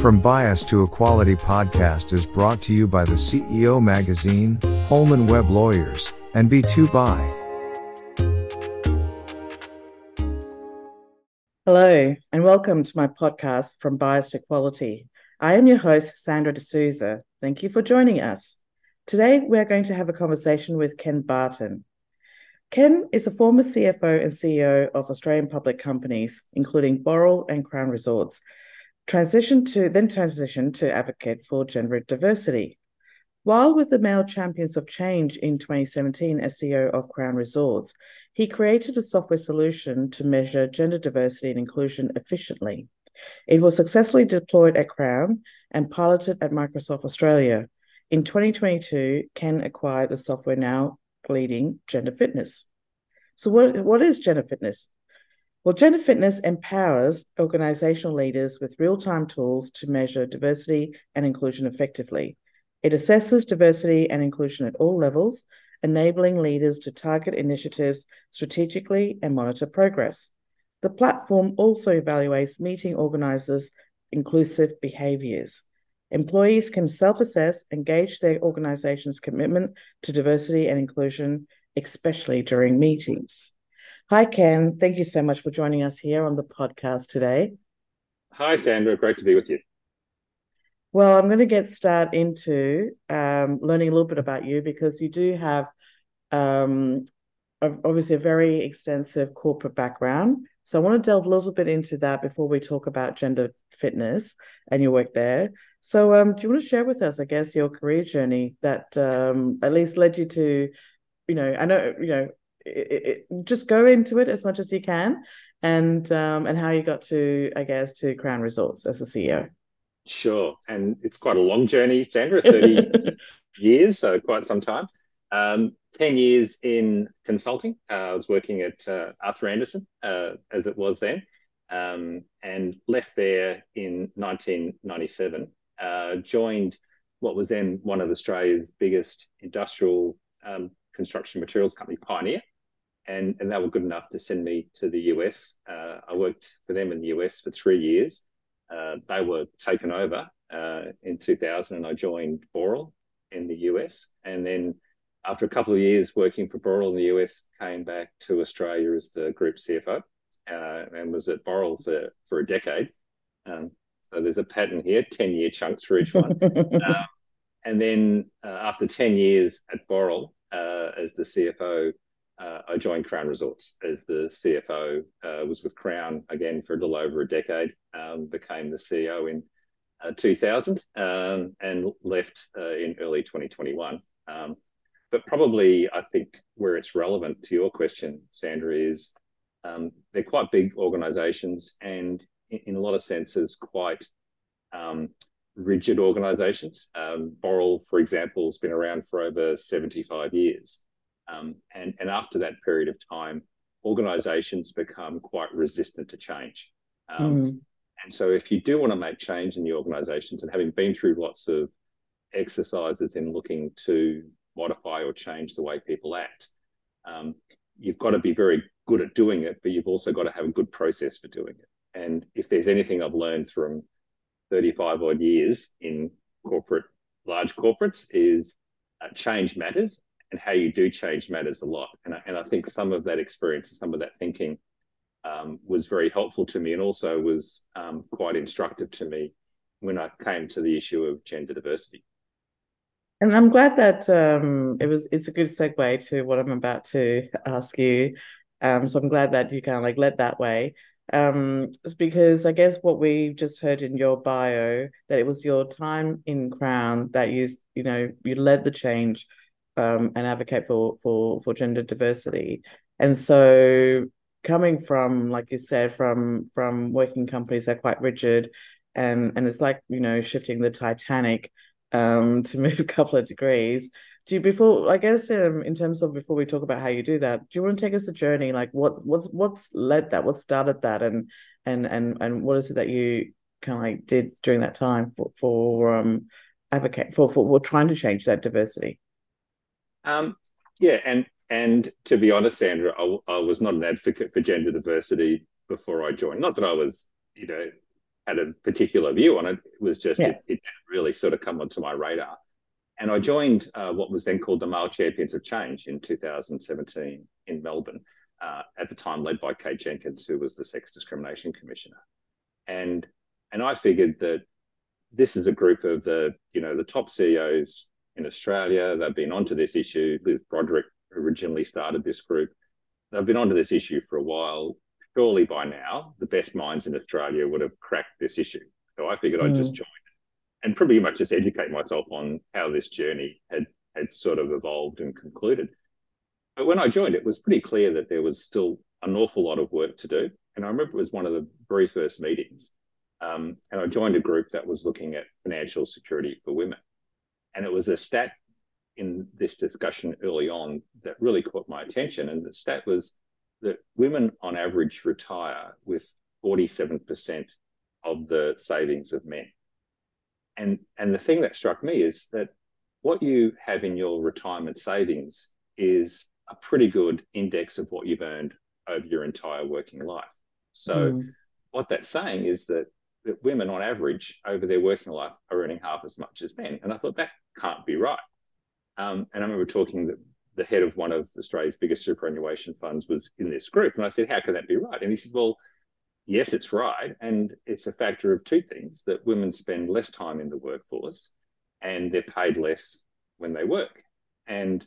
From Bias to Equality podcast is brought to you by the CEO Magazine, Holman Webb Lawyers, and B2 Buy. Hello, and welcome to my podcast, From Bias to Equality. I am your host, Sandra D'Souza. Thank you for joining us. Today, we're going to have a conversation with Ken Barton. Ken is a former CFO and CEO of Australian public companies, including Boral and Crown Resorts, transitioned to then transitioned to advocate for gender diversity. While with the Male Champions of Change in 2017 as CEO of Crown Resorts, he created a software solution to measure gender diversity and inclusion efficiently. It was successfully deployed at Crown and piloted at Microsoft Australia. In 2022, Ken acquired the software now leading Gender Fitness. So, what, what is Gender Fitness? Well, Gender Fitness empowers organizational leaders with real time tools to measure diversity and inclusion effectively. It assesses diversity and inclusion at all levels, enabling leaders to target initiatives strategically and monitor progress. The platform also evaluates meeting organizers' inclusive behaviors. Employees can self assess and gauge their organization's commitment to diversity and inclusion, especially during meetings. Hi, Ken. Thank you so much for joining us here on the podcast today. Hi, Sandra. Great to be with you. Well, I'm going to get start into um, learning a little bit about you because you do have um, obviously a very extensive corporate background. So I want to delve a little bit into that before we talk about gender fitness and your work there. So, um, do you want to share with us, I guess, your career journey that um, at least led you to, you know, I know, you know, it, it, just go into it as much as you can and um, and how you got to i guess to crown resorts as a ceo sure. And it's quite a long journey sandra 30 years so quite some time. Um, 10 years in consulting. Uh, i was working at uh, arthur andersen uh, as it was then um, and left there in 1997 uh, joined what was then one of australia's biggest industrial um, construction materials company pioneer and, and they were good enough to send me to the US. Uh, I worked for them in the US for three years. Uh, they were taken over uh, in 2000, and I joined Boral in the US. And then after a couple of years working for Boral in the US, came back to Australia as the group CFO uh, and was at Boral for, for a decade. Um, so there's a pattern here, 10 year chunks for each one. um, and then uh, after 10 years at Boral uh, as the CFO, I joined Crown Resorts as the CFO. Uh, was with Crown again for a little over a decade. Um, became the CEO in uh, 2000 um, and left uh, in early 2021. Um, but probably, I think where it's relevant to your question, Sandra, is they're quite big organisations and, in, a lot of senses, quite rigid organisations. Um, Boral, for example, has been around for over 75 years. And, and after that period of time, organizations become quite resistant to change. Um, mm. And so, if you do want to make change in the organizations, and having been through lots of exercises in looking to modify or change the way people act, um, you've got to be very good at doing it, but you've also got to have a good process for doing it. And if there's anything I've learned from 35 odd years in corporate, large corporates, is uh, change matters and how you do change matters a lot. And I, and I think some of that experience, some of that thinking um, was very helpful to me and also was um, quite instructive to me when I came to the issue of gender diversity. And I'm glad that um, it was. It's a good segue to what I'm about to ask you. Um, so I'm glad that you kind of like led that way. Um, because I guess what we just heard in your bio that it was your time in Crown that you you know you led the change um, and advocate for for for gender diversity. And so coming from, like you said, from from working companies that are quite rigid and and it's like, you know, shifting the Titanic um to move a couple of degrees. Do you before I guess um, in terms of before we talk about how you do that, do you want to take us a journey like what what's what's led that, what started that and and and and what is it that you kind of like did during that time for for um advocate for for, for trying to change that diversity? Um, yeah, and and to be honest, Sandra, I, I, was not an advocate for gender diversity before I joined. Not that I was, you know, had a particular view on it. It was just yeah. it, it, didn't really sort of come onto my radar. And I joined uh, what was then called the Male Champions of Change in 2017 in Melbourne, uh, at the time led by Kate Jenkins, who was the Sex Discrimination Commissioner. And and I figured that this is a group of the you know the top CEOs in Australia. They've been onto this issue. Liz Broderick originally started this group. They've been onto this issue for a while. Surely by now, the best minds in Australia would have cracked this issue. So I figured mm. I'd just mm. join and pretty much just educate myself on how this journey had had sort of evolved and concluded. But when I joined, it was pretty clear that there was still an awful lot of work to do. And I remember it was one of the very first meetings. Um, and I joined a group that was looking at financial security for women. And it was a stat in this discussion early on that really caught my attention. And the stat was that women on average retire with 47% of the savings of men. And, and the thing that struck me is that what you have in your retirement savings is a pretty good index of what you've earned over your entire working life. So, mm. what that's saying is that that women on average over their working life are earning half as much as men. And I thought that can't be right. Um, and I remember talking that the head of one of Australia's biggest superannuation funds was in this group. And I said, How can that be right? And he said, Well, yes, it's right. And it's a factor of two things that women spend less time in the workforce and they're paid less when they work. And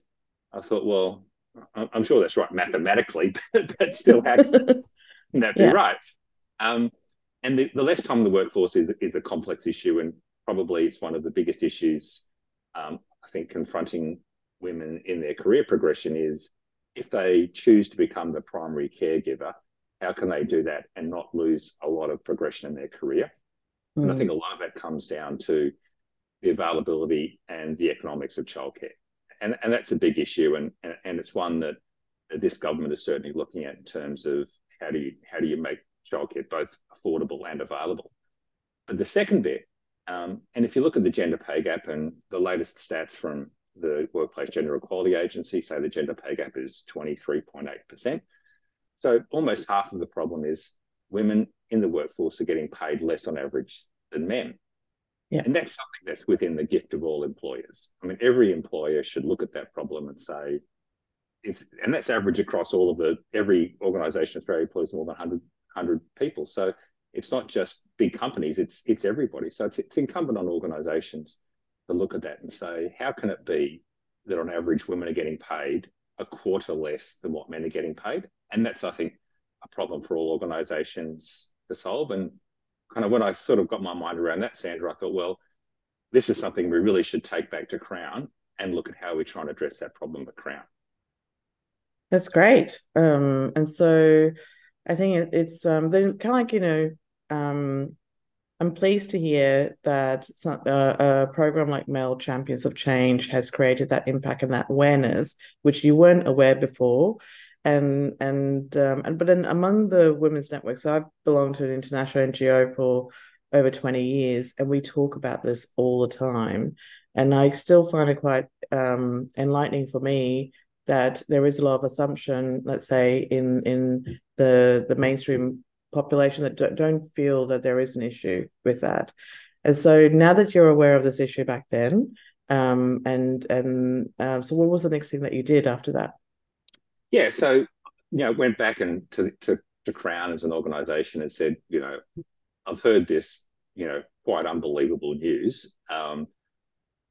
I thought, well, I'm sure that's right mathematically, but, but still, how can that be yeah. right? Um, and the, the, less time in the workforce is, is a complex issue, and probably it's one of the biggest issues um, I think confronting women in their career progression is if they choose to become the primary caregiver, how can they do that and not lose a lot of progression in their career? Mm. And I hmm. think a lot of that comes down to the availability and the economics of childcare. And, and that's a big issue, and, and, and it's one that this government is certainly looking at in terms of how do you how do you make childcare both affordable and available. But the second bit, um, and if you look at the gender pay gap and the latest stats from the Workplace Gender Equality Agency say the gender pay gap is 23.8%. So almost half of the problem is women in the workforce are getting paid less on average than men. Yeah. And that's something that's within the gift of all employers. I mean, every employer should look at that problem and say, if, and that's average across all of the, every organization Australia employs more than 100, 100 people. So it's not just big companies, it's, it's everybody. So it's, it's incumbent on organizations to look at that and say, how can it be that on average women are getting paid a quarter less than what men are getting paid? And that's, I think, a problem for all organizations to solve. And kind of when I sort of got my mind around that, Sandra, I thought, well, this is something we really should take back to Crown and look at how we try and address that problem at Crown. That's great. Um, and so I think it's um, then kind of like, you know, um, I'm pleased to hear that some, uh, a program like Male Champions of Change has created that impact and that awareness, which you weren't aware before. And and um, and but then among the women's networks, so I've belonged to an international NGO for over 20 years and we talk about this all the time. And i still find it quite um, enlightening for me that there is a lot of assumption let's say in in the the mainstream population that don't, feel that there is an issue with that and so now that you're aware of this issue back then um, and and um, so what was the next thing that you did after that yeah, so you know, went back and to, to to Crown as an organisation and said, you know, I've heard this, you know, quite unbelievable news. Um,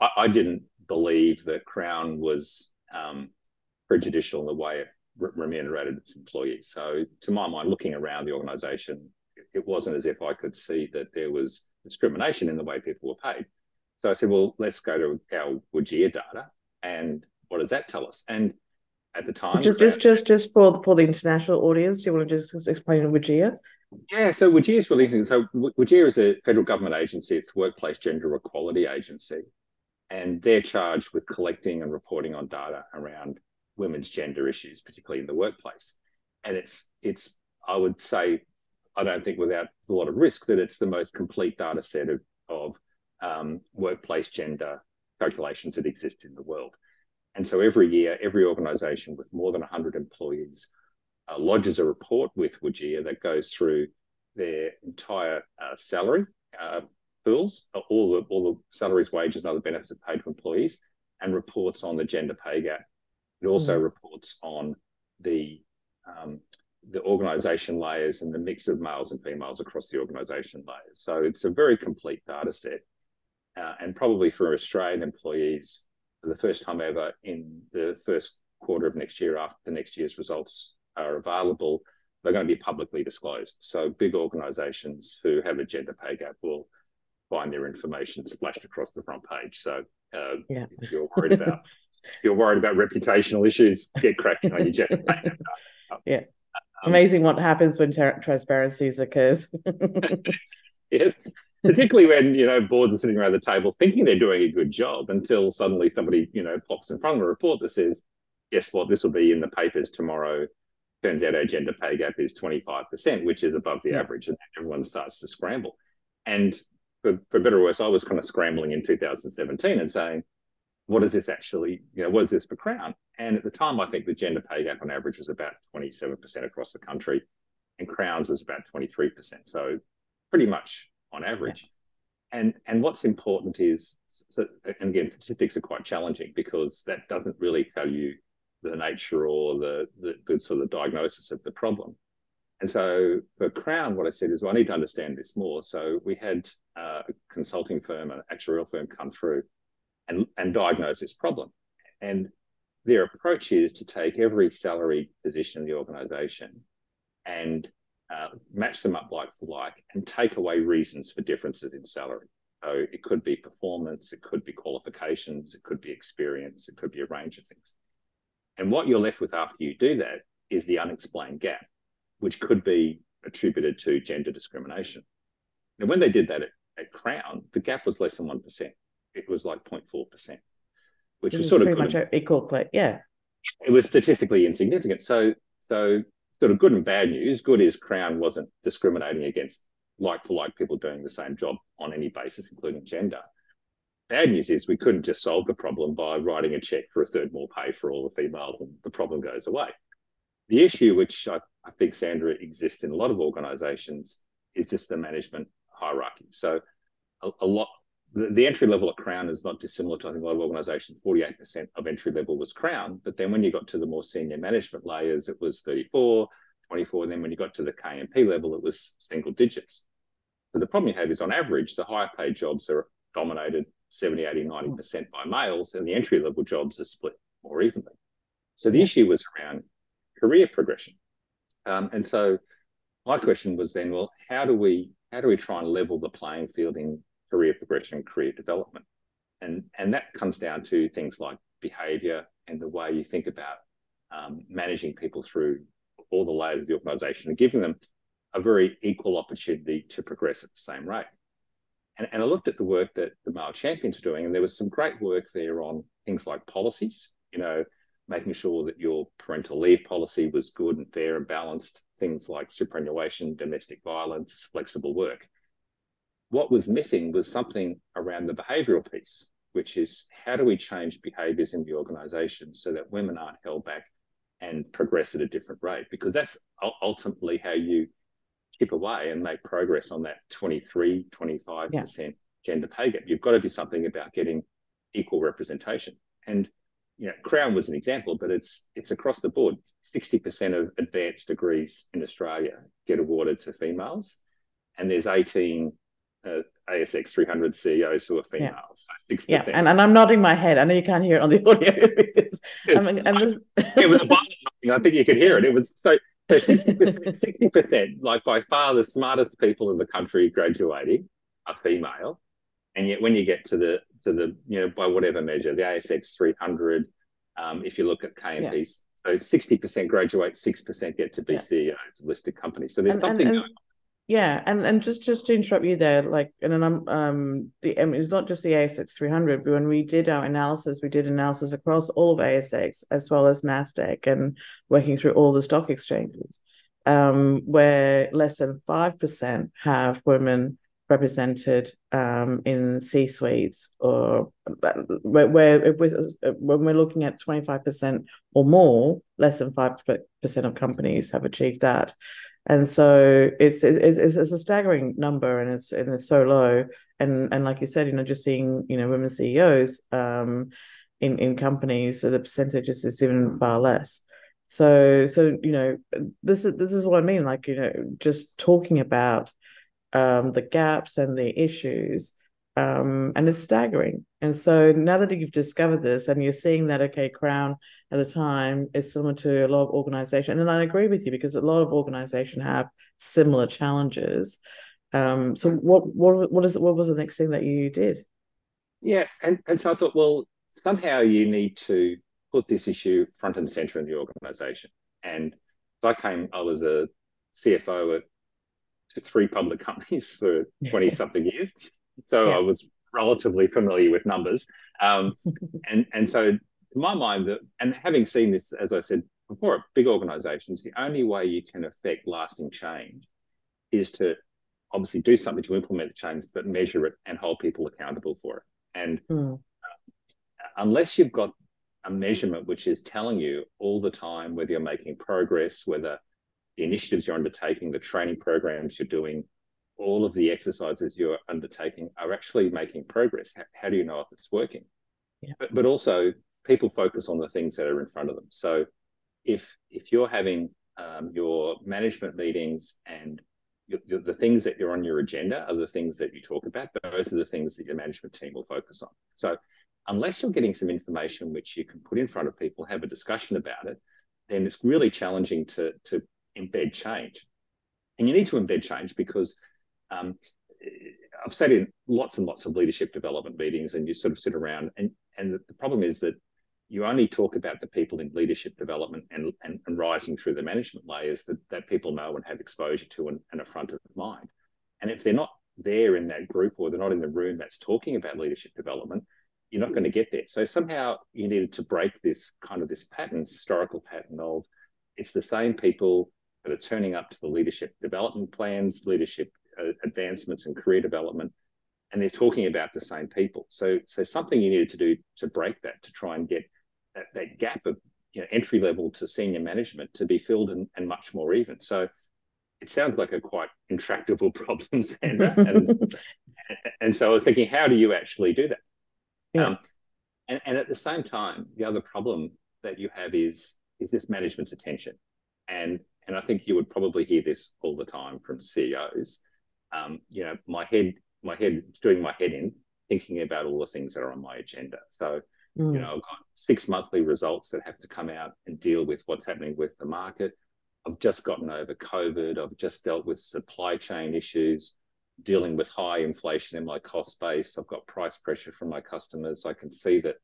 I, I, didn't believe that Crown was um, prejudicial in the way it remunerated its employees. So, to my mind, looking around the organisation, it, wasn't as if I could see that there was discrimination in the way people were paid. So I said, well, let's go to our WGEA data and what does that tell us? And at the time. Just, just, just, just for for the international audience, do you want to just explain WGEA? Yeah, so WGEA is releasing. So WGEA is a federal government agency. It's the Workplace Gender Equality Agency, and they're charged with collecting and reporting on data around women's gender issues, particularly in the workplace. And it's it's I would say I don't think without a lot of risk that it's the most complete data set of of um, workplace gender calculations that exist in the world. And so every year, every organisation with more than 100 employees uh, lodges a report with WGEA that goes through their entire uh, salary uh, pools, all the all the salaries, wages, and other benefits paid to employees, and reports on the gender pay gap. It also mm. reports on the um, the organisation layers and the mix of males and females across the organisation layers. So it's a very complete data set, uh, and probably for Australian employees, for the first time ever in the first quarter of next year, after the next year's results are available, they're going to be publicly disclosed. So big organisations who have a gender pay gap will find their information splashed across the front page. So uh, yeah. if you're worried about if you're worried about reputational issues, get cracking on your gap. Yeah. Um, Amazing what happens when transparencies occurs. yes, particularly when you know boards are sitting around the table thinking they're doing a good job until suddenly somebody you know pops in front of a report that says, "Guess what? This will be in the papers tomorrow." Turns out our gender pay gap is twenty five percent, which is above the yeah. average, and everyone starts to scramble. And for, for better or worse, I was kind of scrambling in 2017 and saying, what is this actually, you know, what is this for Crown? And at the time, I think the gender pay gap on average was about 27% across the country, and Crown's was about 23%. So pretty much on average. Yeah. And and what's important is, so, and again, statistics are quite challenging because that doesn't really tell you the nature or the, the, the sort of diagnosis of the problem. And so for Crown, what I said is, well, I need to understand this more. So we had uh, a consulting firm, an actuarial firm come through and, and diagnose this problem. And their approach is to take every salary position in the organization and uh, match them up like for like and take away reasons for differences in salary. So it could be performance, it could be qualifications, it could be experience, it could be a range of things. And what you're left with after you do that is the unexplained gap, which could be attributed to gender discrimination. Now, when they did that at, at Crown, the gap was less than 1% it was like 0.4%, which was sort of pretty much equal play. Yeah. It was statistically insignificant. So, so sort of good and bad news. Good is Crown wasn't discriminating against like for like people doing the same job on any basis, including gender. Bad news is we couldn't just solve the problem by writing a check for a third more pay for all the females and the problem goes away. The issue, which I, I think, Sandra, exists in a lot of organizations, is just the management hierarchy. So a, a lot the, the, entry level at Crown is not dissimilar to I think a lot of organisations. Forty eight percent of entry level was Crown, but then when you got to the more senior management layers, it was 34, 24. And then when you got to the KMP level, it was single digits. So the problem you have is on average, the higher paid jobs are dominated 70, 80, 90% by males, and the entry level jobs are split more evenly. So the issue was around career progression. Um, and so my question was then, well, how do we how do we try and level the playing field in career progression and career development. And, and that comes down to things like behavior and the way you think about um, managing people through all the layers of the organization and giving them a very equal opportunity to progress at the same rate. And, and I looked at the work that the male champions are doing, and there was some great work there on things like policies, you know, making sure that your parental leave policy was good and fair and balanced, things like superannuation, domestic violence, flexible work what was missing was something around the behavioral piece, which is how do we change behaviors in the organization so that women aren't held back and progress at a different rate? Because that's ultimately how you chip away and make progress on that 23, 25% yeah. gender pay gap. You've got to do something about getting equal representation. And you know, Crown was an example, but it's it's across the board. 60% of advanced degrees in Australia get awarded to females, and there's 18 uh, ASX 300 CEOs who are females. Yeah. So 6%. Yeah, and, and I'm nodding my head. I know you can't hear it on the audio because I mean, and this... it was a I think you could hear it. It was so so 60%, 60%, like by far the smartest people in the country graduating are female. And yet when you get to the to the, you know, by whatever measure, the ASX 300, um, if you look at KMPs, yeah. so 60% graduate, 6% get to be yeah. CEOs of listed companies. So there's and, something and, and, yeah, and and just just to interrupt you there, like, and then I'm um the I mean, it's not just the ASX 300, but when we did our analysis, we did analysis across all of ASX as well as Nasdaq, and working through all the stock exchanges, um, where less than five percent have women represented um in C suites, or where, where when we're looking at 25 percent or more, less than five percent of companies have achieved that and so it's it's it's a staggering number, and it's and it's so low. And and like you said, you know, just seeing you know women CEOs um, in in companies, so the percentages is even far less. So so you know, this is this is what I mean. Like you know, just talking about um, the gaps and the issues um, and it's staggering. And so now that you've discovered this and you're seeing that, okay, Crown at the time is similar to a lot of organization, and I agree with you because a lot of organization have similar challenges. Um, so what what what is what was the next thing that you did? Yeah, and, and so I thought, well, somehow you need to put this issue front and center in the organization. And so I came, I was a CFO at three public companies for 20 something years so yeah. I was relatively familiar with numbers. Um, and and so to my mind, that and having seen this, as I said before, at big organisations, the only way you can affect lasting change is to obviously do something to implement the change, but measure it and hold people accountable for it. And mm. unless you've got a measurement which is telling you all the time whether you're making progress, whether the initiatives you're undertaking, the training programs you're doing, all of the exercises you're undertaking are actually making progress. How, how do you know if it's working? Yeah. But, but also, people focus on the things that are in front of them. So, if if you're having um, your management meetings and your, the things that you're on your agenda are the things that you talk about. Those are the things that your management team will focus on. So, unless you're getting some information which you can put in front of people, have a discussion about it, then it's really challenging to to embed change. And you need to embed change because um, I've sat in lots and lots of leadership development meetings, and you sort of sit around, and and the problem is that you only talk about the people in leadership development and, and, and rising through the management layers that, that people know and have exposure to and, and are front of mind. And if they're not there in that group or they're not in the room that's talking about leadership development, you're not going to get there. So somehow you needed to break this kind of this pattern, historical pattern of it's the same people that are turning up to the leadership development plans, leadership advancements and career development, and they're talking about the same people. So, so something you needed to do to break that, to try and get that, that gap of you know, entry level to senior management to be filled and, and much more even. So, it sounds like a quite intractable problem, Sandra. and, and so I was thinking, how do you actually do that? Yeah. Um, and, and at the same time, the other problem that you have is is this management's attention. And and I think you would probably hear this all the time from CEOs um, you know, my head, my head, it's doing my head in thinking about all the things that are on my agenda. So, mm. you know, I've got six monthly results that have to come out and deal with what's happening with the market. I've just gotten over COVID. I've just dealt with supply chain issues, dealing with high inflation in my cost base. I've got price pressure from my customers. I can see that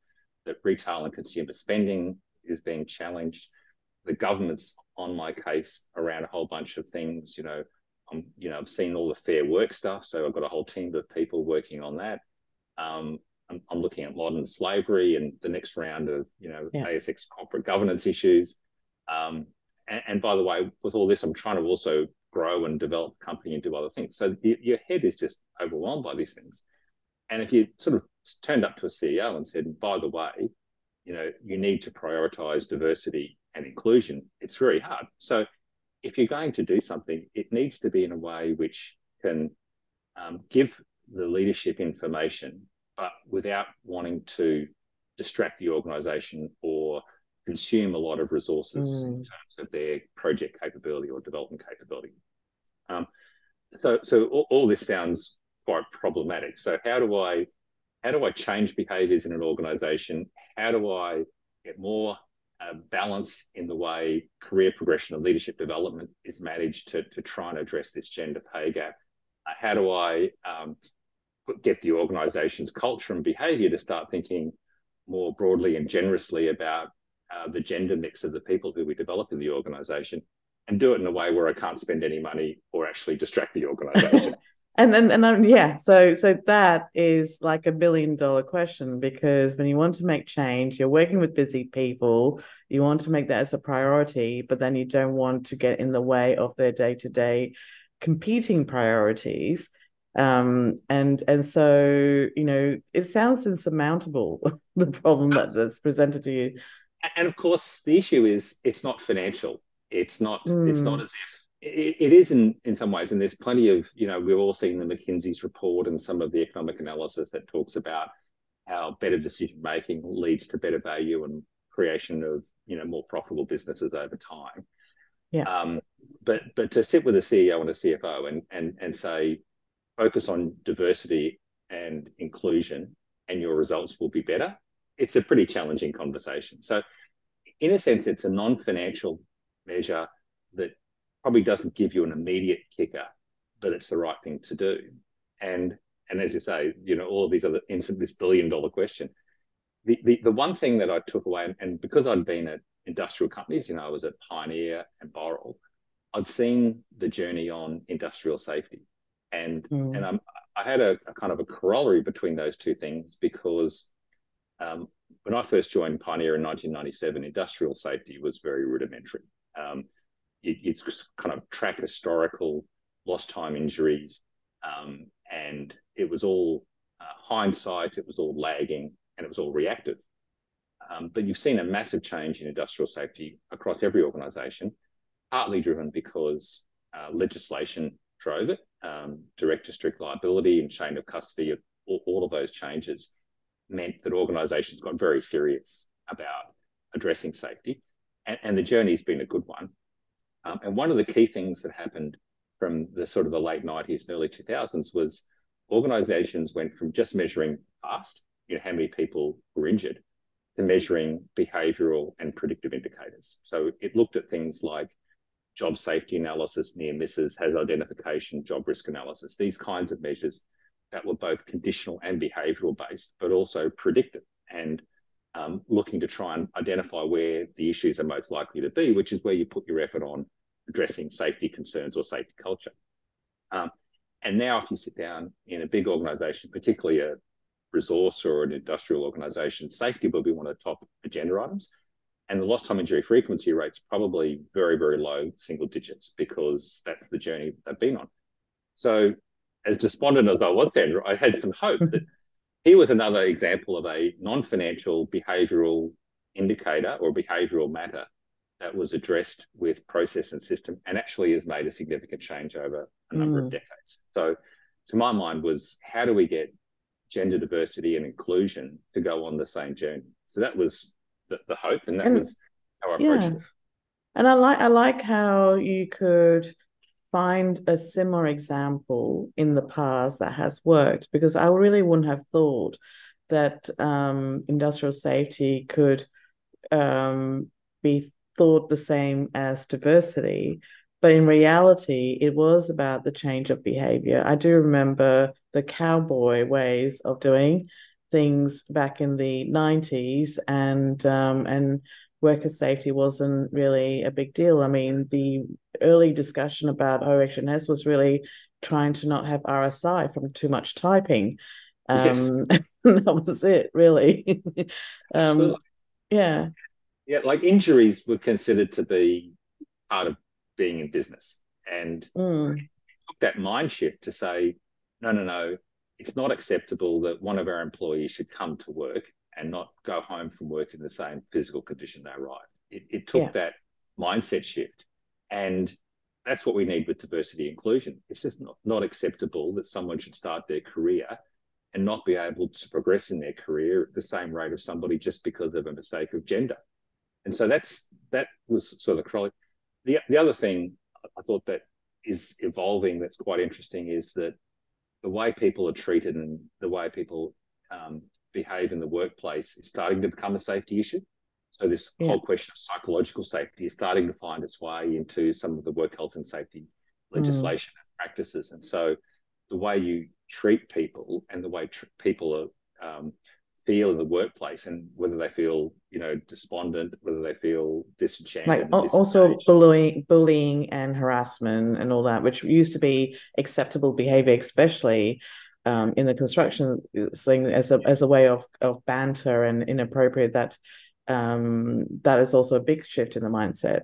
that retail and consumer spending is being challenged. The government's on my case around a whole bunch of things. You know, I'm, you know, I've seen all the fair work stuff, so I've got a whole team of people working on that. Um, I'm, I'm, looking at modern slavery and the next round of, you know, yeah. ASX corporate governance issues. Um, and, and, by the way, with all this, I'm trying to also grow and develop the company and do other things. So the, your head is just overwhelmed by these things. And if you sort of turned up to a CEO and said, by the way, you know, you need to prioritize diversity and inclusion, it's very hard. So if you're going to do something, it needs to be in a way which can um, give the leadership information, but without wanting to distract the organization or consume a lot of resources mm. in terms of their project capability or development capability. Um, so, so all, all, this sounds quite problematic. So, how do I how do I change behaviors in an organization? How do I get more uh, balance in the way career progression and leadership development is managed to, to try and address this gender pay gap? Uh, how do I um, get the organization's culture and behavior to start thinking more broadly and generously about uh, the gender mix of the people who we develop in the organization and do it in a way where I can't spend any money or actually distract the organization? And then and, yeah so so that is like a billion dollar question because when you want to make change you're working with busy people you want to make that as a priority but then you don't want to get in the way of their day-to-day competing priorities um and and so you know it sounds insurmountable the problem that, that's presented to you and of course the issue is it's not financial it's not mm. it's not hmm. as if it, it is in, in some ways, and there's plenty of, you know, we've all seen the McKinsey's report and some of the economic analysis that talks about how better decision making leads to better value and creation of, you know, more profitable businesses over time. Yeah. Um, but but to sit with a CEO and a CFO and and and say, focus on diversity and inclusion, and your results will be better. It's a pretty challenging conversation. So, in a sense, it's a non-financial measure that probably doesn't give you an immediate kicker, but it's the right thing to do. And and as you say, you know, all of these other instant this billion dollar question. The, the the one thing that I took away, and because I'd been at industrial companies, you know, I was at Pioneer and Boral, I'd seen the journey on industrial safety. And mm. and I'm I had a, a, kind of a corollary between those two things because um, when I first joined Pioneer in 1997, industrial safety was very rudimentary. Um, it's kind of track historical lost time injuries, um, and it was all uh, hindsight, it was all lagging, and it was all reactive. Um, but you've seen a massive change in industrial safety across every organisation, partly driven because uh, legislation drove it. Um, strict liability and chain of custody, all, all of those changes meant that organisations got very serious about addressing safety. And, and the journey's been a good one. Um, and one of the key things that happened from the sort of the late 90s and early 2000s was organizations went from just measuring past, you know, how many people were injured, to measuring behavioral and predictive indicators. So it looked at things like job safety analysis, near misses, hazard identification, job risk analysis, these kinds of measures that were both conditional and behavioral based, but also predictive and um, looking to try and identify where the issues are most likely to be, which is where you put your effort on addressing safety concerns or safety culture. Um, and now, if you sit down in a big organization, particularly a resource or an industrial organization, safety will be one of the top agenda items and the lost time injury frequency rate's probably very, very low single digits because that's the journey they've been on. So, as despondent as I was, Andrew, I had some hope that he was another example of a non financial behavioral indicator or behavioral matter that was addressed with process and system and actually has made a significant change over a number mm. of decades. So, to my mind, was how do we get gender diversity and inclusion to go on the same journey? So, that was the, the hope, and that and, was how I approached yeah. it. And I like I like how you could find a similar example in the past that has worked because I really wouldn't have thought that um, industrial safety could um, be thought the same as diversity. But in reality, it was about the change of behavior. I do remember the cowboy ways of doing things back in the 90s and um, and worker safety wasn't really a big deal. I mean, the early discussion about OHS was really trying to not have RSI from too much typing. Um, yes. that was it, really. um, yeah. Yeah, like injuries were considered to be part of being in business. And mm. took that mind shift to say, no, no, no, it's not acceptable that one of our employees should come to work and not go home from work in the same physical condition they arrived. It, it took yeah. that mindset shift. And that's what we need with diversity inclusion. It's just not, not acceptable that someone should start their career and not be able to progress in their career at the same rate of somebody just because of a mistake of gender. And so that's that was sort of the the, the other thing I thought that is evolving that's quite interesting is that the way people are treated and the way people um, behave in the workplace is starting to become a safety issue. So this yeah. whole question of psychological safety is starting to find its way into some of the work health and safety mm. legislation mm. and practices. And so the way you treat people and the way tr- people are um, feel in the workplace and whether they feel you know despondent whether they feel disenchanted like also bullying bullying and harassment and all that which used to be acceptable behavior especially um, in the construction thing as a as a way of of banter and inappropriate that um, that is also a big shift in the mindset.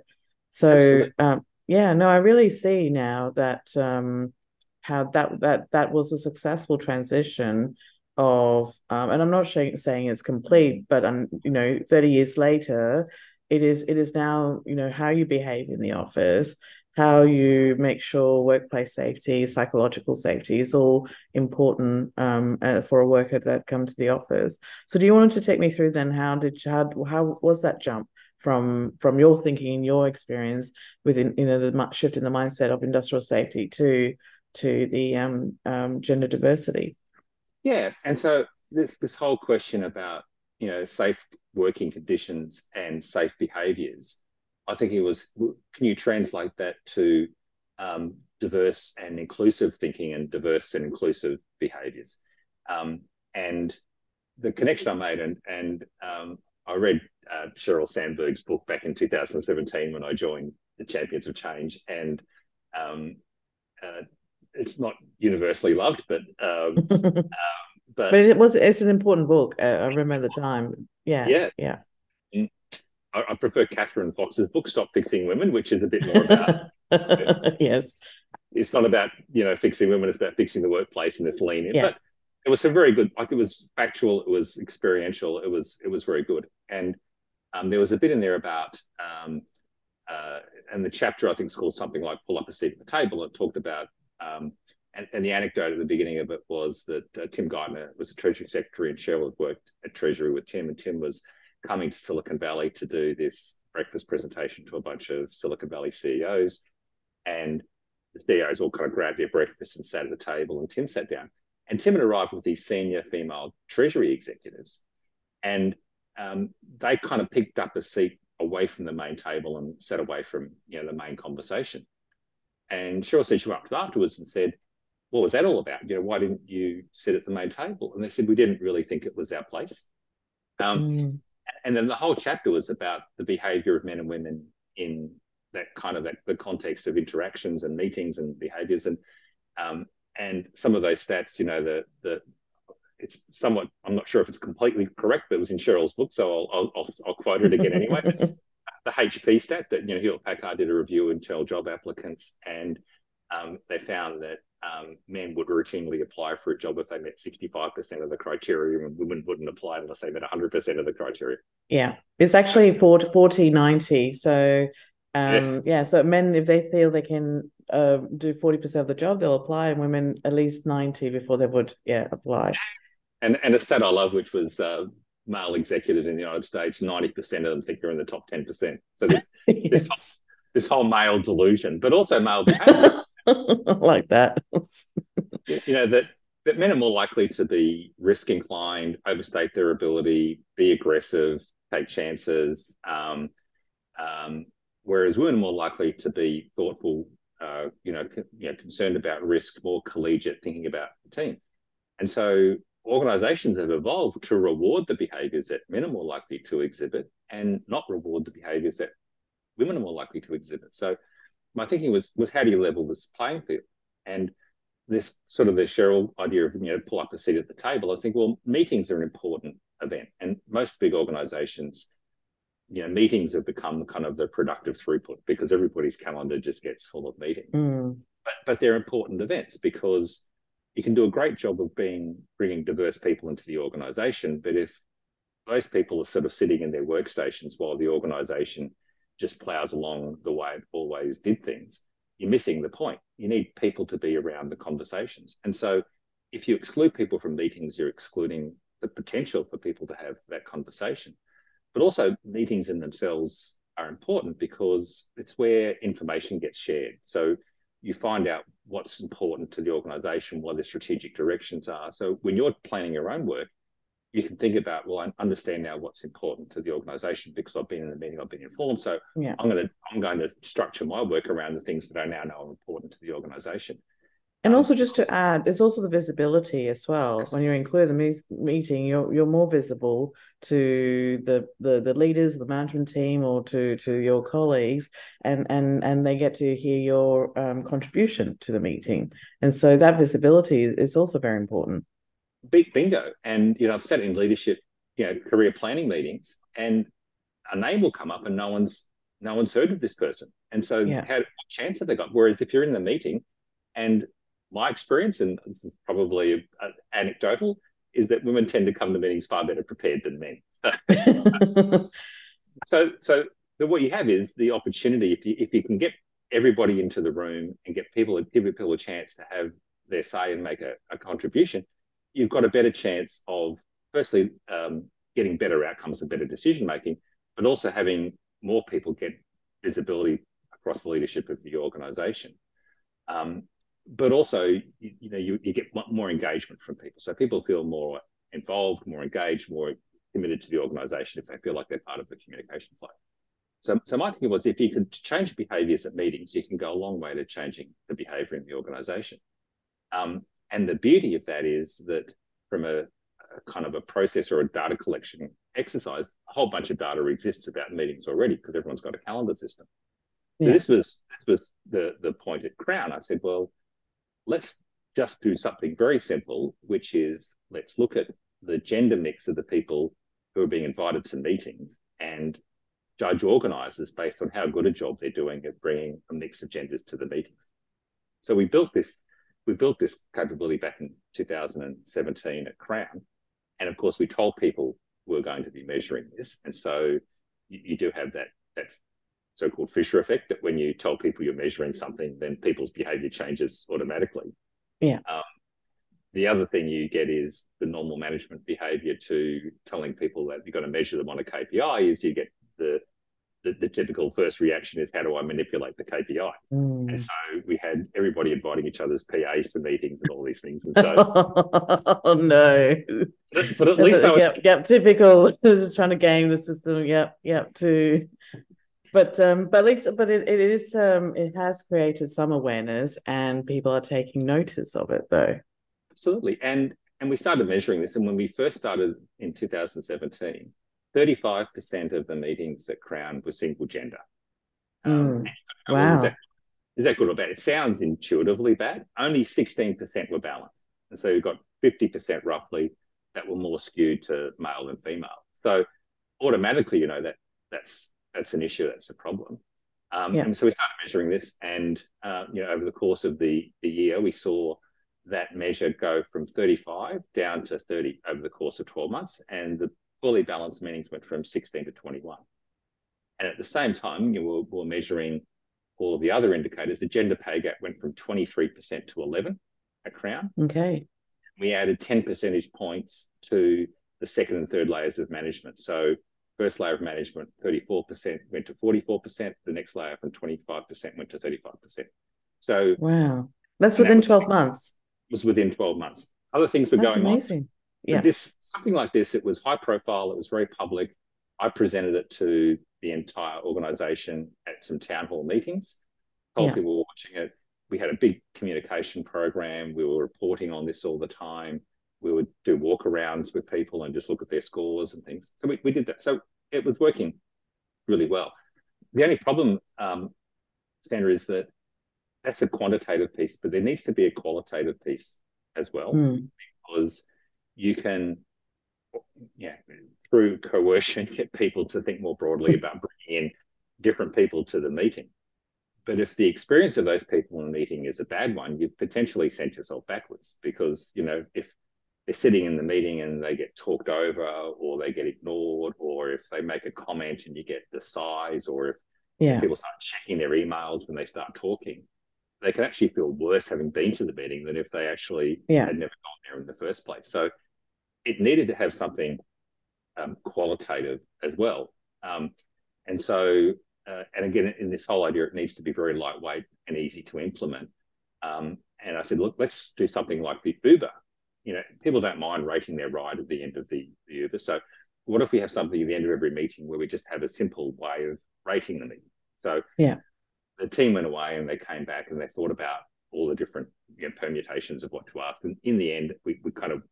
So um, yeah no i really see now that um, how that that that was a successful transition of um, and i'm not saying it's complete but um, you know 30 years later it is it is now you know how you behave in the office how you make sure workplace safety, psychological safety is all important um, uh, for a worker that come to the office. So, do you want to take me through then? How did how how was that jump from from your thinking, and your experience within you know the shift in the mindset of industrial safety to to the um, um, gender diversity? Yeah, and so this this whole question about you know safe working conditions and safe behaviours, I think it was can you translate that to um, diverse and inclusive thinking and diverse and inclusive behaviours, um, and the connection I made and and um, I read uh, Sheryl Sandberg's book back in 2017 when I joined the Champions of Change and um, uh, it's not universally loved, but um, um, but, but it was it's an important book. Uh, I remember the time. Yeah, yeah, yeah. I, I, prefer Catherine Fox's book "Stop Fixing Women," which is a bit more about. yes, it's not about you know fixing women; it's about fixing the workplace and this lean in. Yeah. But it was a very good. Like it was factual. It was experiential. It was it was very good. And um, there was a bit in there about. Um, uh, and the chapter I think is called something like "Pull Up a Seat at the Table." It talked about um, and, and, the anecdote at the beginning of it was that uh, Tim Geithner was a Treasury Secretary and Sheryl had worked at Treasury with Tim, and Tim was coming to Silicon Valley to do this breakfast presentation to a bunch of Silicon Valley CEOs. And the CEOs all kind of grabbed their breakfast and sat at the table, and Tim sat down. And Tim had arrived with these senior female Treasury executives, and um, they kind of picked up a seat away from the main table and sat away from you know the main conversation. And Sheryl said she went up to afterwards and said, what was that all about? You know, why didn't you sit at the main table? And they said, we didn't really think it was our place. Um, mm. And then the whole chapter was about the behavior of men and women in that kind of that, the context of interactions and meetings and behaviors. And um, and some of those stats, you know, the the it's somewhat I'm not sure if it's completely correct, but it was in Sheryl's book, so I'll I'll, I'll quote it again anyway. the HP stat that you know Hewlett Packard did a review of internal job applicants, and um, they found that um, men would routinely apply for a job if they met 65% of the criteria, and women wouldn't apply unless they met 100% of the criteria. Yeah, it's actually 40, 40 90. So, um, yeah. yeah. so men, if they feel they can uh, do 40% of the job, they'll apply, and women at least 90 before they would, yeah, apply. And, and a stat I love, which was uh, male executives in the United States, 90% of them think they're in the top 10%. So this, yes. this, whole, this whole male delusion, but also male behaviors. like that. you know, that, that men are more likely to be risk inclined, overstate their ability, be aggressive, take chances. Um, um, whereas women are more likely to be thoughtful, uh, you know, you know, concerned about risk, more collegiate, thinking about the team. And so organizations have evolved to reward the behaviors that men are more likely to exhibit and not reward the behaviors that women are more likely to exhibit. So my thinking was was how do you level this playing field? And this sort of the Sheryl idea of you know pull up a seat at the table. I think well meetings are an important event, and most big organisations, you know, meetings have become kind of the productive throughput because everybody's calendar just gets full of meetings. Mm. But but they're important events because you can do a great job of being bringing diverse people into the organisation, but if those people are sort of sitting in their workstations while the organisation just plows along the way it always did things, you're missing the point. You need people to be around the conversations. And so if you exclude people from meetings, you're excluding the potential for people to have that conversation. But also, meetings in themselves are important because it's where information gets shared. So you find out what's important to the organization, what the strategic directions are. So when you're planning your own work, you can think about, well, I understand now what's important to the organization because I've been in the meeting, I've been informed. So yeah. I'm going to I'm going to structure my work around the things that I now know are important to the organization. And um, also, just to add, there's also the visibility as well. When you're include the me- meeting, you're you're more visible to the, the the leaders, the management team, or to to your colleagues, and and and they get to hear your um, contribution to the meeting. And so that visibility is, is also very important big bingo. And you know, I've sat in leadership, you know, career planning meetings, and a name will come up, and no one's no one's heard of this person. And so, yeah. how what chance have they got? Whereas if you're in the meeting, and my experience, and probably uh, anecdotal, is that women tend to come to meetings far better prepared than men. so, so, so what you have is the opportunity if you if you can get everybody into the room and get people give people a chance to have their say and make a, a contribution, you've got a better chance of firstly um, getting better outcomes and better decision making, but also having more people get visibility across the leadership of the organisation. Um, but also, you, you know, you, you, get more engagement from people. So people feel more involved, more engaged, more committed to the organisation if they feel like they're part of the communication flow. So, so my thinking was if you can change behaviours at meetings, you can go a long way to changing the behaviour in the organisation. Um, and the beauty of that is that from a, a, kind of a process or a data collection exercise, a whole bunch of data exists about meetings already because everyone's got a calendar system. Yeah. So this was this was the the point at Crown. I said, well, let's just do something very simple, which is let's look at the gender mix of the people who are being invited to meetings and judge organisers based on how good a job they're doing at bringing a mix of genders to the meetings. So we built this we built this capability back in 2017 at Crown, and of course we told people we we're going to be measuring this, and so you, you do have that that so-called Fisher effect that when you tell people you're measuring something, then people's behaviour changes automatically. Yeah. Um, the other thing you get is the normal management behaviour to telling people that you've got to measure them on a KPI. Is you get the the, the, typical first reaction is how do I manipulate the KPI? Mm. And so we had everybody inviting each other's PAs to meetings and all these things. And so, oh no! But, but at least yep, was... yep, yep, typical. Just trying to game the system. Yep, yep. To but um, but at least but it, it is um, it has created some awareness and people are taking notice of it though. Absolutely, and and we started measuring this, and when we first started in 2017 35% of the meetings at Crown were single gender. Um, mm. Wow. Is that, is that good or bad? It sounds intuitively bad. Only 16% were balanced. And so you've got 50% roughly that were more skewed to male than female. So automatically, you know, that that's that's an issue, that's a problem. Um, yeah. And so we started measuring this, and uh, you know, over the course of the the year, we saw that measure go from 35 down to 30 over the course of 12 months, and the fully balanced meetings went from 16 to 21. And at the same time, you we're, we're measuring all of the other indicators. The gender pay gap went from 23% to 11 at Crown. Okay. We added 10 percentage points to the second and third layers of management. So first layer of management, 34% went to 44%. The next layer from 25% went to 35%. So wow, that's within that 12 months. Was within 12 months. Other things were that's going amazing. on yeah. this something like this, it was high profile, it was very public. I presented it to the entire organization at some town hall meetings, told yeah. people watching it. We had a big communication program. We were reporting on this all the time. We would do walkarounds with people and just look at their scores and things. So we, we did that. So it was working really well. The only problem, um, Sandra, is that that's a quantitative piece, but there needs to be a qualitative piece as well mm. because you can, yeah, through coercion, get people to think more broadly about bringing in different people to the meeting. But if the experience of those people in the meeting is a bad one, you've potentially sent yourself backwards because, you know, if they're sitting in the meeting and they get talked over or they get ignored, or if they make a comment and you get the sighs, or if yeah. people start checking their emails when they start talking, they can actually feel worse having been to the meeting than if they actually yeah. had never gone there in the first place. So it needed to have something um, qualitative as well. Um, and so, uh, and again, in this whole idea, it needs to be very lightweight and easy to implement. Um, and I said, look, let's do something like the Uber. You know, people don't mind rating their ride at the end of the, the Uber. So, what if we have something at the end of every meeting where we just have a simple way of rating the meeting? So, yeah, the team went away and they came back and they thought about all the different you know, permutations of what to ask. And in the end, we, we kind of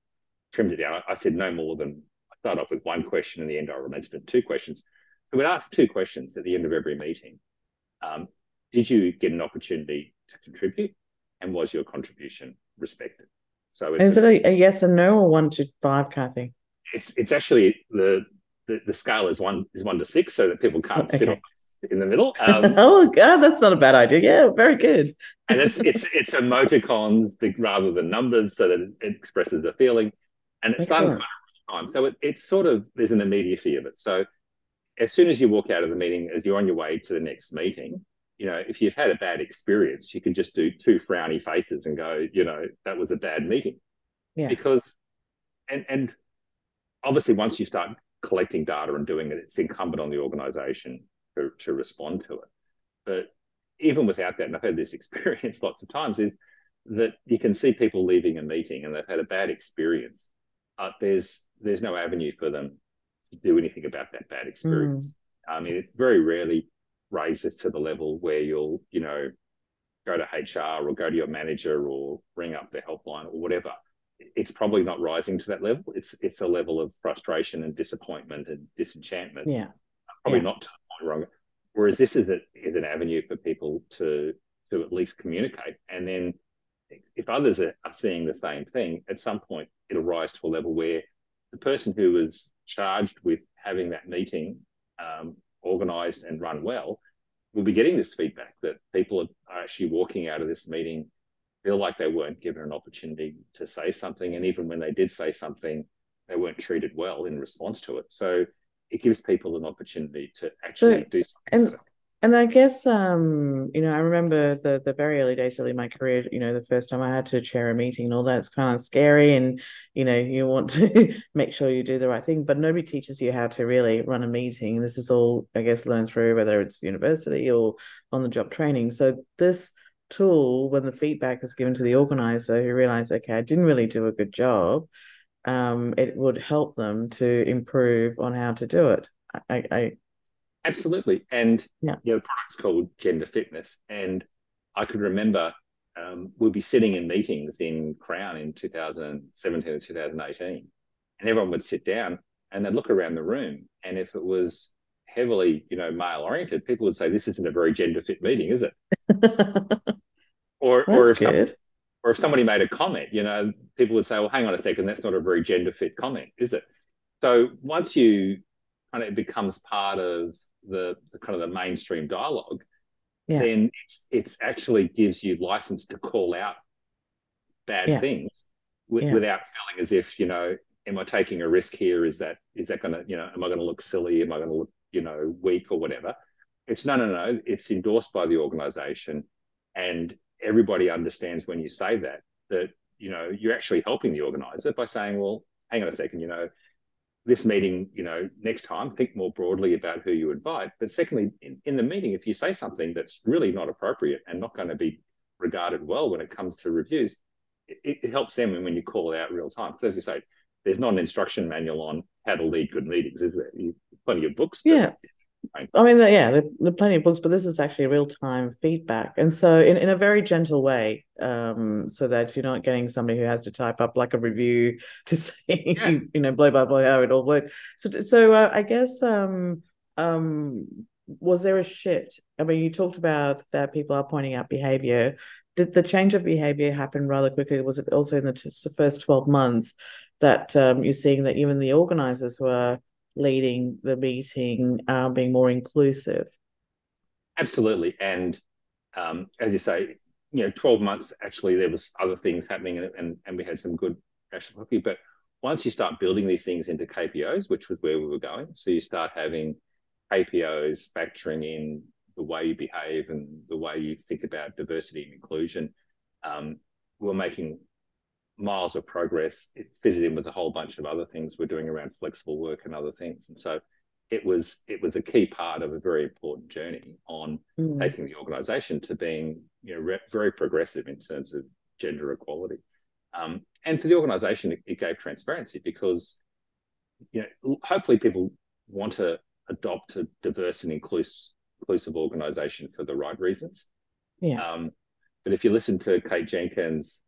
trimmed it down. I, said no more than I started off with one question. In the end, I related it to two questions. So we'd ask two questions at the end of every meeting. Um, did you get an opportunity to contribute, and was your contribution respected? So is it a, a, yes and no or one to five kind of thing? It's it's actually the the, the scale is one is one to six, so that people can't okay. sit in the middle. Um, oh God, that's not a bad idea. Yeah, very good. and it's it's it's emoticons rather than numbers, so that it expresses a feeling and it's done time. So it, it's sort of there's an immediacy of it. So as soon as you walk out of the meeting, as you're on your way to the next meeting, you know, if you've had a bad experience, you can just do two frowny faces and go, you know, that was a bad meeting. Yeah. Because, and and obviously, once you start collecting data and doing it, it's incumbent on the organisation to, to respond to it. But even without that, and I've had this experience lots of times, is that you can see people leaving a meeting and they've had a bad experience. Uh, there's there's no avenue for them to do anything about that bad experience. Mm. I mean, it very rarely raises to the level where you'll, you know, go to HR or go to your manager or ring up the helpline or whatever. It's probably not rising to that level. It's it's a level of frustration and disappointment and disenchantment. Yeah. Probably yeah. not to the point wrong. Whereas this is, a, is an avenue for people to to at least communicate. And then if others are, are seeing the same thing, at some point it'll rise to a level where the person who was charged with having that meeting um, organized and run well will be getting this feedback that people are actually walking out of this meeting feel like they weren't given an opportunity to say something. And even when they did say something they weren't treated well in response to it. So it gives people an opportunity to actually so, do something and and I guess um, you know, I remember the the very early days of my career, you know, the first time I had to chair a meeting and all that's kind of scary and you know, you want to make sure you do the right thing, but nobody teaches you how to really run a meeting. This is all I guess learned through whether it's university or on the job training. So this tool, when the feedback is given to the organizer who realize, okay, I didn't really do a good job, um, it would help them to improve on how to do it. I, I Absolutely. And yeah. you know, the product's called Gender Fitness. And I could remember um, we'd be sitting in meetings in Crown in 2017 and 2018, and everyone would sit down and they'd look around the room. And if it was heavily, you know, male oriented, people would say, This isn't a very gender fit meeting, is it? or, or if some, or if somebody made a comment, you know, people would say, Well, hang on a second, that's not a very gender fit comment, is it? So once you kind of it becomes part of the, the kind of the mainstream dialogue, yeah. then it's it's actually gives you license to call out bad yeah. things w- yeah. without feeling as if you know, am I taking a risk here? Is that is that going to you know, am I going to look silly? Am I going to look you know weak or whatever? It's no, no, no. It's endorsed by the organisation, and everybody understands when you say that that you know you're actually helping the organizer by saying, well, hang on a second, you know, this meeting, you know, next time, think more broadly about who you invite. But secondly, in, in, the meeting, if you say something that's really not appropriate and not going to be regarded well when it comes to reviews, it, it helps them when you call it out real time. Because as you say, there's not an instruction manual on how to lead good meetings, is there? You, plenty of books. Yeah. I mean, yeah, there, there, are plenty of books, but this is actually real time feedback, and so in, in a very gentle way, um, so that you're not getting somebody who has to type up like a review to say, yeah. you know, blow by blow how it all worked. So, so uh, I guess, um, um, was there a shift? I mean, you talked about that people are pointing out behavior. Did the change of behavior happen rather quickly? Was it also in the t- first twelve months that um, you're seeing that even the organizers were leading the meeting, uh, being more inclusive. Absolutely, and um, as you say, you know, twelve months actually there was other things happening, and and, and we had some good national hockey. But once you start building these things into KPIs, which was where we were going, so you start having KPIs factoring in the way you behave and the way you think about diversity and inclusion. Um, we're making miles of progress. It fitted in with a whole bunch of other things we're doing around flexible work and other things. And so it was it was a key part of a very important journey on mm. taking the organisation to being you know re- very progressive in terms of gender equality. Um, and for the organisation, it, it, gave transparency because you know hopefully people want to adopt a diverse and inclusive inclusive organisation for the right reasons. Yeah. Um, but if you listen to Kate Jenkins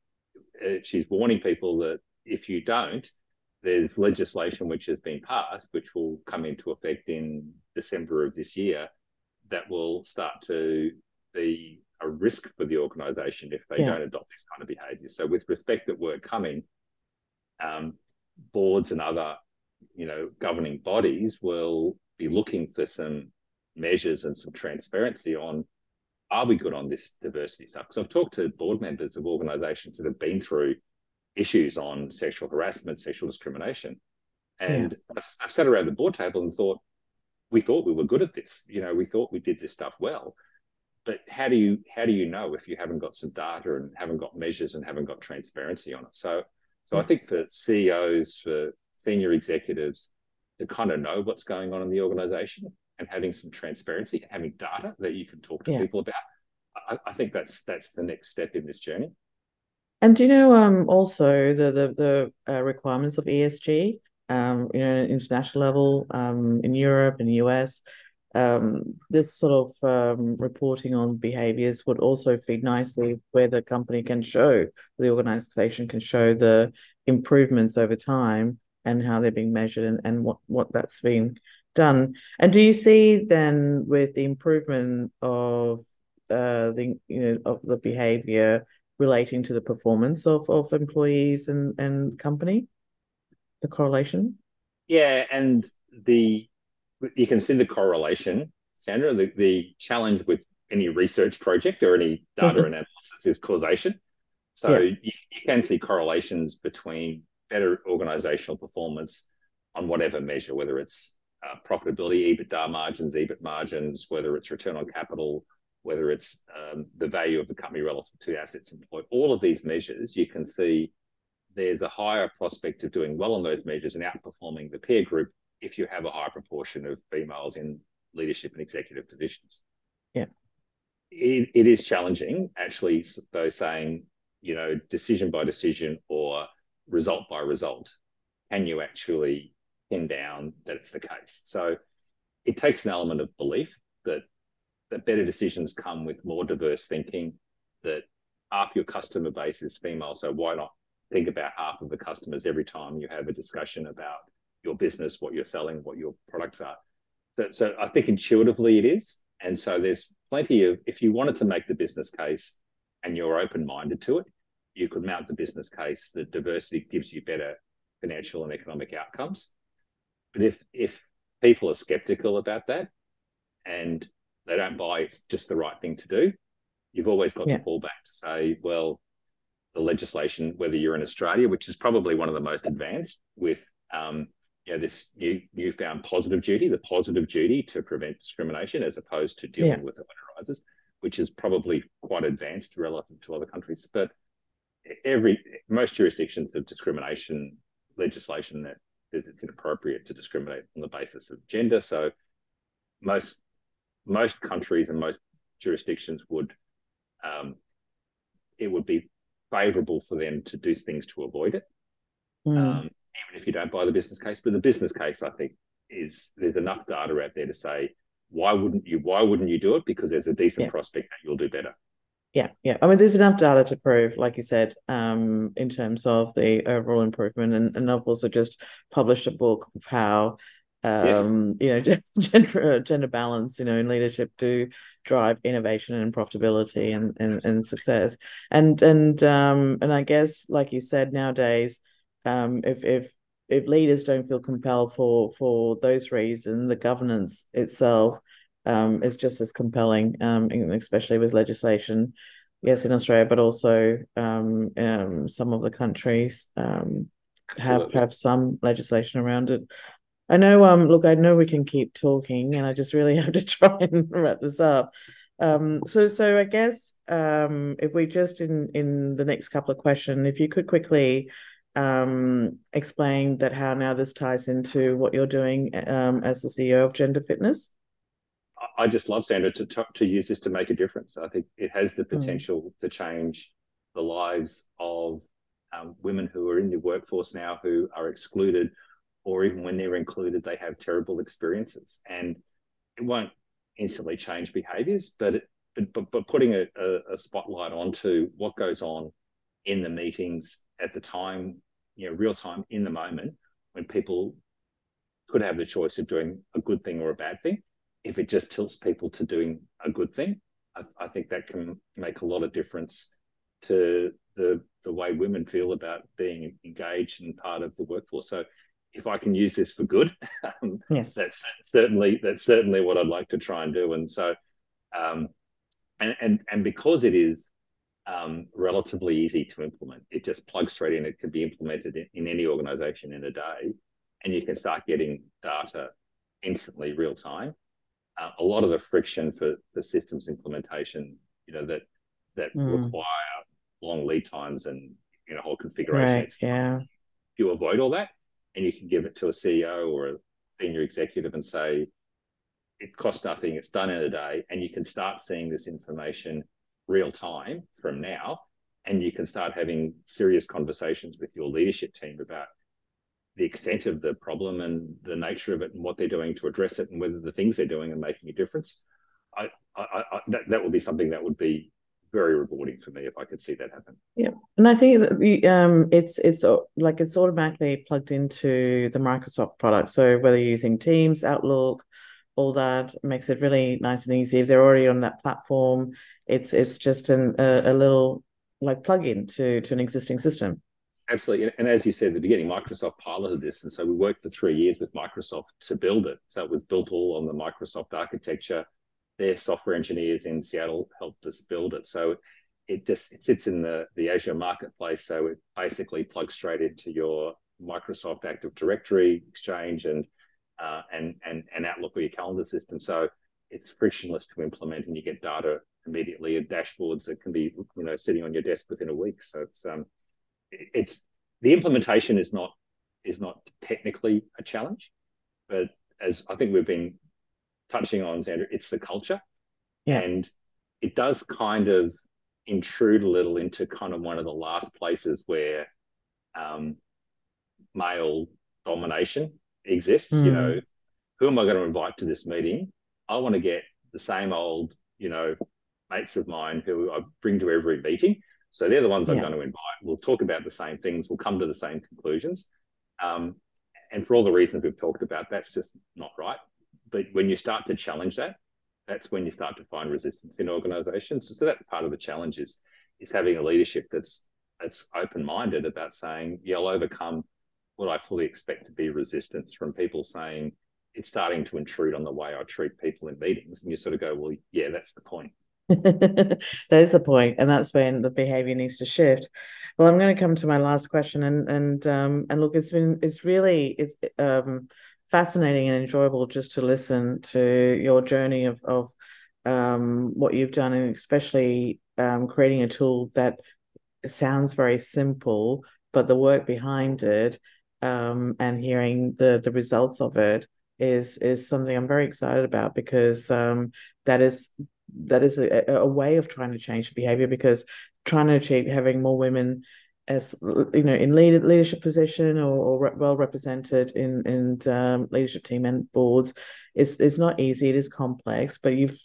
she's warning people that if you don't, there's legislation which has been passed, which will come into effect in December of this year, that will start to be a risk for the organisation if they yeah. don't adopt this kind of behaviour. So, with respect at work coming, um, boards and other, you know, governing bodies will be looking for some measures and some transparency on are we good on this diversity stuff? Because I've talked to board members of organisations that have been through issues on sexual harassment, sexual discrimination, and yeah. I've, I've sat around the board table and thought, we thought we were good at this. You know, we thought we did this stuff well, but how do you how do you know if you haven't got some data and haven't got measures and haven't got transparency on it? So so I think for CEOs, for senior executives, to kind of know what's going on in the organization and having some transparency and having data that you can talk to yeah. people about, I, I, think that's that's the next step in this journey. And do you know um also the the the uh, requirements of ESG? Um, you know, international level, um, in Europe and US, um, this sort of um, reporting on behaviors would also feed nicely where the company can show, the organization can show the improvements over time and how they're being measured and, and what, what that's been done. And do you see then with the improvement of uh, the you know of the behavior relating to the performance of, of employees and, and company, the correlation? Yeah, and the you can see the correlation, Sandra. The, the challenge with any research project or any data mm-hmm. analysis is causation. So yeah. you, you, can see correlations between better organizational performance on whatever measure, whether it's profitability, EBITDA margins, EBIT margins, whether it's return on capital, whether it's um, the value of the company relative to assets employed. All of these measures, you can see there's a higher prospect of doing well on those measures and outperforming the peer group if you have a higher proportion of females in leadership and executive positions. Yeah. It, it is challenging, actually, though, saying, you know, decision by decision or result by result, can you actually pin down that it's the case? So it takes an element of belief that that better decisions come with more diverse thinking, that half your customer base is female. So why not think about half of the customers every time you have a discussion about your business, what you're selling, what your products are. So, so I think intuitively it is. And so there's plenty of, if you wanted to make the business case and you're open minded to it, you could mount the business case that diversity gives you better financial and economic outcomes. But if if people are skeptical about that and they don't buy it's just the right thing to do, you've always got yeah. to fall back to say, well, the legislation, whether you're in Australia, which is probably one of the most advanced with um, you know, this new newfound positive duty, the positive duty to prevent discrimination as opposed to dealing yeah. with it when it arises, which is probably quite advanced relative to other countries. But every most jurisdictions have discrimination legislation that it's inappropriate to discriminate on the basis of gender. So most most countries and most jurisdictions would um, it would be favourable for them to do things to avoid it. Mm. Um, even if you don't buy the business case. But the business case, I think, is there's enough data out there to say why wouldn't you? Why wouldn't you do it? Because there's a decent yeah. prospect that you'll do better. Yeah, yeah. I mean, there's enough data to prove, like you said, um, in terms of the overall improvement. And, and I've also just published a book of how um yes. you know gender gender balance you know in leadership do drive innovation and profitability and, and and success and and um and i guess like you said nowadays um, if if if leaders don't feel compelled for for those reasons, the governance itself um, is just as compelling, um, especially with legislation. Yes, in Australia, but also um, um, some of the countries um, have have some legislation around it. I know. Um, look, I know we can keep talking, and I just really have to try and wrap this up. Um, so, so I guess um, if we just in in the next couple of questions, if you could quickly um, explain that how now this ties into what you're doing um, as the CEO of Gender Fitness? I just love Sandra to to use this to make a difference. I think it has the hmm. potential mm. to change the lives of um, women who are in the workforce now who are excluded, or even when they're included, they have terrible experiences. And it won't instantly change behaviours, but it, but, but, but putting a, a, a spotlight onto what goes on in the meetings at the time, you know, real time in the moment when people could have the choice of doing a good thing or a bad thing. If it just tilts people to doing a good thing, I, I think that can make a lot of difference to the the way women feel about being engaged and part of the workforce. So if I can use this for good, um, yes. that's certainly that's certainly what I'd like to try and do. And so, um, and and and because it is um, relatively easy to implement. It just plugs straight in. It can be implemented in, in, any organization in a day, and you can start getting data instantly, real time. Uh, a lot of the friction for the systems implementation, you know, that that mm. require long lead times and you know whole configuration. Right, yeah. You avoid all that, and you can give it to a CEO or a senior executive and say, it costs nothing, it's done in a day, and you can start seeing this information real time from now, and you can start having serious conversations with your leadership team about the extent of the problem and the nature of it and what they're doing to address it and whether the things they're doing are making a difference. I, I, I that, that would be something that would be very rewarding for me if I could see that happen. Yeah, and I think that the um, it's it's like it's automatically plugged into the Microsoft product. So whether you're using Teams, Outlook, all that makes it really nice and easy. If they're already on that platform, it's it's just an, a, a little like plug-in to to an existing system. Absolutely. And as you said at the beginning, Microsoft piloted this. And so we worked for three years with Microsoft to build it. So it was built all on the Microsoft architecture. Their software engineers in Seattle helped us build it. So it just it sits in the, the Azure marketplace. So it basically plugs straight into your Microsoft Active Directory, Exchange, and uh, and and and Outlook or your calendar system. So it's frictionless to implement, and you get data immediately and dashboards that can be you know sitting on your desk within a week. So it's um it's the implementation is not is not technically a challenge, but as I think we've been touching on, Sandra, it's the culture, yeah. and it does kind of intrude a little into kind of one of the last places where um, male domination exists. Mm. You know, who am I going to invite to this meeting? I want to get the same old, you know, mates of mine who I bring to every meeting. So they're the ones I'm going to invite. We'll talk about the same things. We'll come to the same conclusions. Um, and for all the reasons we've talked about, that's just not right. But when you start to challenge that, that's when you start to find resistance in organizations. So, so that's part of the challenge is, is having a leadership that's that's open-minded about saying, yeah, I'll overcome what I fully expect to be resistance from people saying it's starting to intrude on the way I treat people in meetings. And you sort of go, well, yeah, that's the point. that is the point, and that's when the behavior needs to shift. Well, I'm going to come to my last question, and and um, and look, it's been it's really it's um, fascinating and enjoyable just to listen to your journey of of um, what you've done, and especially um, creating a tool that sounds very simple, but the work behind it um, and hearing the the results of it is is something I'm very excited about because um, that is that is a, a way of trying to change behavior because trying to achieve having more women as you know in lead, leadership position or, or well represented in in um, leadership team and boards is is not easy. It is complex but you've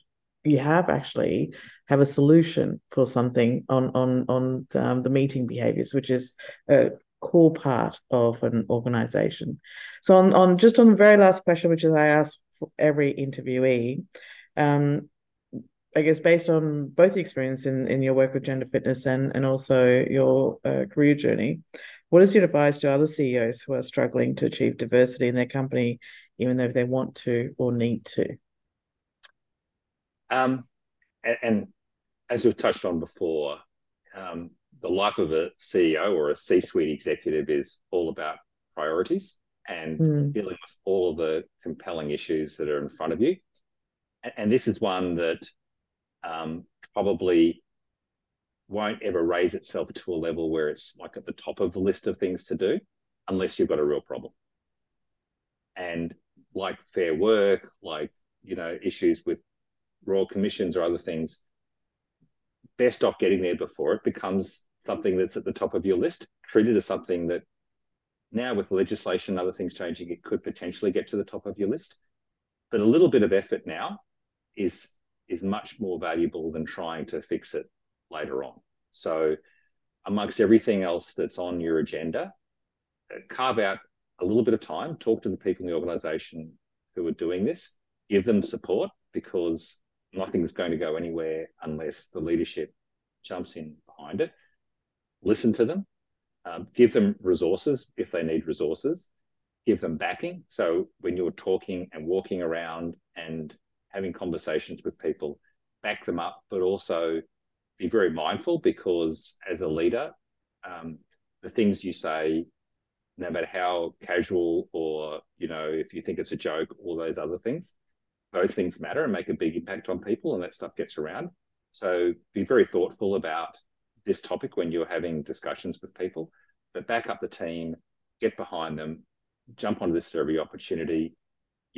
you have actually have a solution for something on on on um, the meeting behaviors which is a core part of an organization. So on on just on the very last question which is i ask every interviewee um, I guess based on both the experience in, in your work with gender fitness and, and also your uh, career journey, what is your advice to other CEOs who are struggling to achieve diversity in their company, even though they want to or need to? Um, and, and as we've touched on before, um, the life of a CEO or a C suite executive is all about priorities and mm. dealing with all of the compelling issues that are in front of you. And, and this is one that um, probably won't ever raise itself to a level where it's like at the top of the list of things to do unless you've got a real problem. And like fair work, like, you know, issues with royal commissions or other things, best off getting there before it becomes something that's at the top of your list, treated as something that now with legislation and other things changing, it could potentially get to the top of your list. But a little bit of effort now is is much more valuable than trying to fix it later on. So, amongst everything else that's on your agenda, uh, carve out a little bit of time, talk to the people in the organization who are doing this, give them support because nothing's going to go anywhere unless the leadership jumps in behind it. Listen to them, um, give them resources if they need resources, give them backing. So when you're talking and walking around and having conversations with people, back them up, but also be very mindful because as a leader, um, the things you say, no matter how casual or you know, if you think it's a joke, all those other things, those things matter and make a big impact on people, and that stuff gets around. So be very thoughtful about this topic when you're having discussions with people, but back up the team, get behind them, jump onto this every opportunity.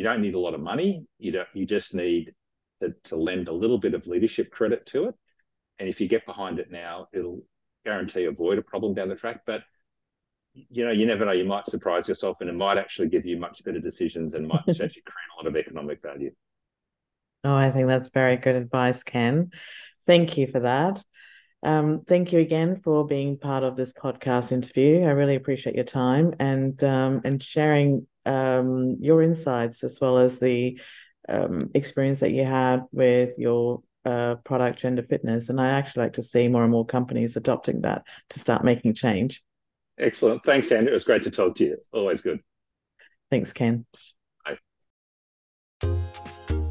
You don't need a lot of money. You don't. You just need to, to lend a little bit of leadership credit to it. And if you get behind it now, it'll guarantee avoid a problem down the track. But you know, you never know. You might surprise yourself, and it might actually give you much better decisions, and might actually create a lot of economic value. Oh, I think that's very good advice, Ken. Thank you for that. Um, thank you again for being part of this podcast interview. I really appreciate your time and um, and sharing um, your insights as well as the um, experience that you had with your uh, product gender fitness. And I actually like to see more and more companies adopting that to start making change. Excellent. Thanks, Andrew. It was great to talk to you. Always good. Thanks, Ken. Bye.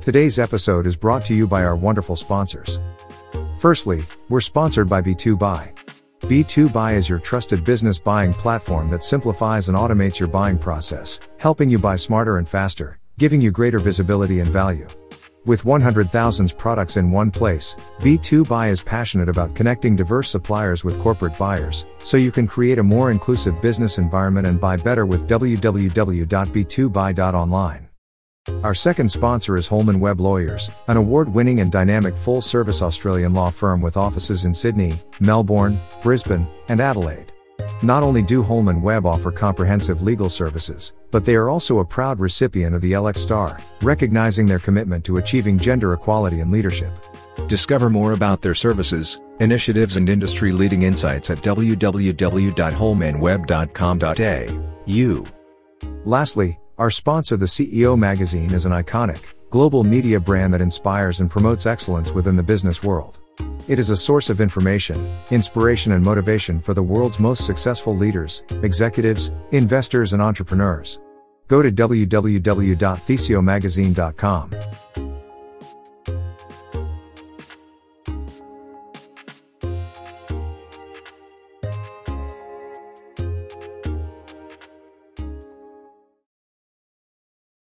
Today's episode is brought to you by our wonderful sponsors. Firstly, we're sponsored by B2Buy. B2Buy is your trusted business buying platform that simplifies and automates your buying process, helping you buy smarter and faster, giving you greater visibility and value. With 100,000 products in one place, B2Buy is passionate about connecting diverse suppliers with corporate buyers, so you can create a more inclusive business environment and buy better with www.b2buy.online. Our second sponsor is Holman Webb Lawyers, an award winning and dynamic full service Australian law firm with offices in Sydney, Melbourne, Brisbane, and Adelaide. Not only do Holman Webb offer comprehensive legal services, but they are also a proud recipient of the LX Star, recognizing their commitment to achieving gender equality in leadership. Discover more about their services, initiatives, and industry leading insights at www.holmanwebb.com.au. Lastly, our sponsor, the CEO Magazine, is an iconic, global media brand that inspires and promotes excellence within the business world. It is a source of information, inspiration, and motivation for the world's most successful leaders, executives, investors, and entrepreneurs. Go to www.theceomagazine.com.